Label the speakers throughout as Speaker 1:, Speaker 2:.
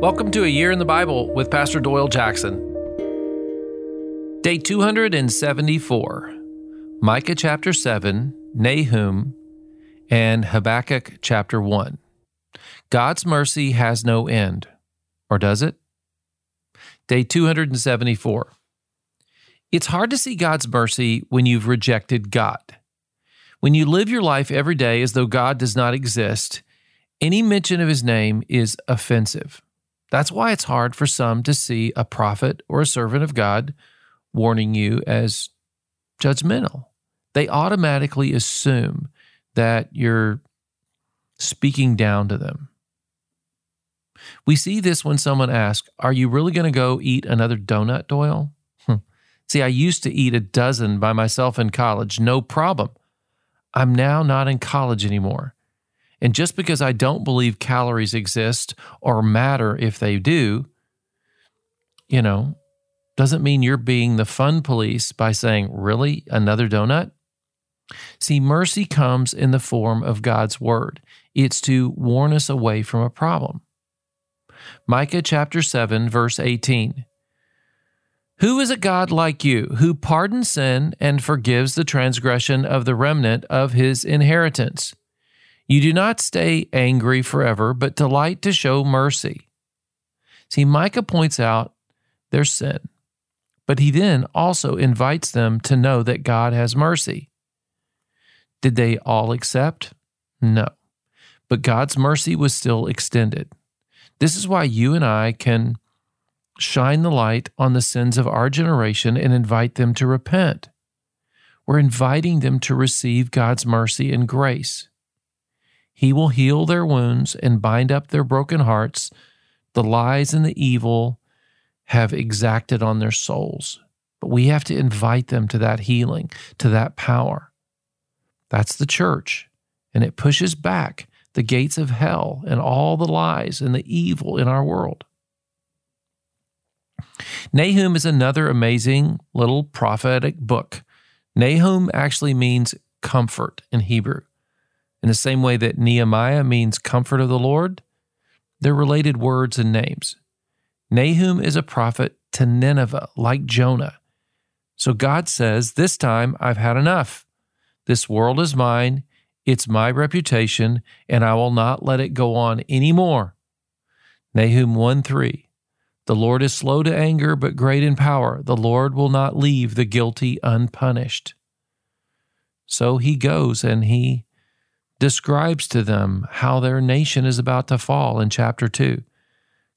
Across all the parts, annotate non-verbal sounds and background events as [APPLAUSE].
Speaker 1: Welcome to A Year in the Bible with Pastor Doyle Jackson. Day 274, Micah chapter 7, Nahum, and Habakkuk chapter 1. God's mercy has no end, or does it? Day 274. It's hard to see God's mercy when you've rejected God. When you live your life every day as though God does not exist, any mention of his name is offensive. That's why it's hard for some to see a prophet or a servant of God warning you as judgmental. They automatically assume that you're speaking down to them. We see this when someone asks, Are you really going to go eat another donut, Doyle? Hmm. See, I used to eat a dozen by myself in college, no problem. I'm now not in college anymore. And just because I don't believe calories exist or matter if they do, you know, doesn't mean you're being the fun police by saying, Really? Another donut? See, mercy comes in the form of God's word. It's to warn us away from a problem. Micah chapter 7, verse 18. Who is a God like you, who pardons sin and forgives the transgression of the remnant of his inheritance? You do not stay angry forever, but delight to show mercy. See, Micah points out their sin, but he then also invites them to know that God has mercy. Did they all accept? No. But God's mercy was still extended. This is why you and I can shine the light on the sins of our generation and invite them to repent. We're inviting them to receive God's mercy and grace. He will heal their wounds and bind up their broken hearts. The lies and the evil have exacted on their souls. But we have to invite them to that healing, to that power. That's the church. And it pushes back the gates of hell and all the lies and the evil in our world. Nahum is another amazing little prophetic book. Nahum actually means comfort in Hebrew. In the same way that Nehemiah means comfort of the Lord, they're related words and names. Nahum is a prophet to Nineveh, like Jonah. So God says, This time I've had enough. This world is mine, it's my reputation, and I will not let it go on any more. Nahum 1 3. The Lord is slow to anger, but great in power. The Lord will not leave the guilty unpunished. So he goes and he describes to them how their nation is about to fall in chapter 2.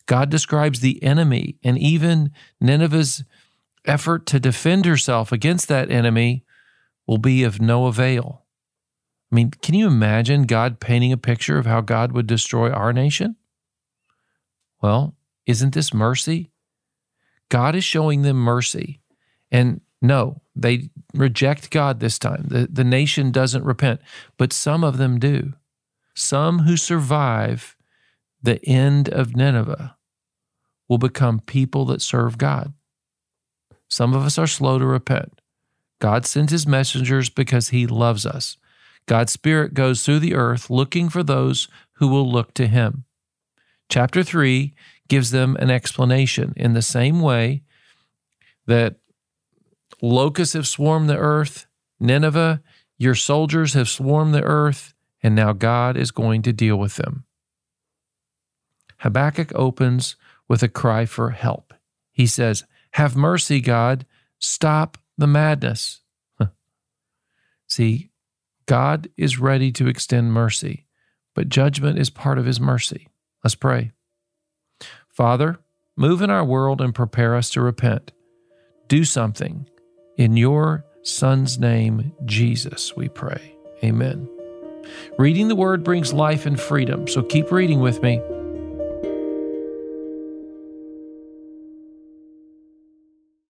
Speaker 1: God describes the enemy and even Nineveh's effort to defend herself against that enemy will be of no avail. I mean, can you imagine God painting a picture of how God would destroy our nation? Well, isn't this mercy? God is showing them mercy. And no, they reject God this time. The, the nation doesn't repent, but some of them do. Some who survive the end of Nineveh will become people that serve God. Some of us are slow to repent. God sends his messengers because he loves us. God's Spirit goes through the earth looking for those who will look to him. Chapter 3 gives them an explanation in the same way that Locusts have swarmed the earth. Nineveh, your soldiers have swarmed the earth, and now God is going to deal with them. Habakkuk opens with a cry for help. He says, Have mercy, God. Stop the madness. [LAUGHS] See, God is ready to extend mercy, but judgment is part of his mercy. Let's pray. Father, move in our world and prepare us to repent. Do something in your Son's name, Jesus, we pray. Amen. Reading the Word brings life and freedom, so keep reading with me.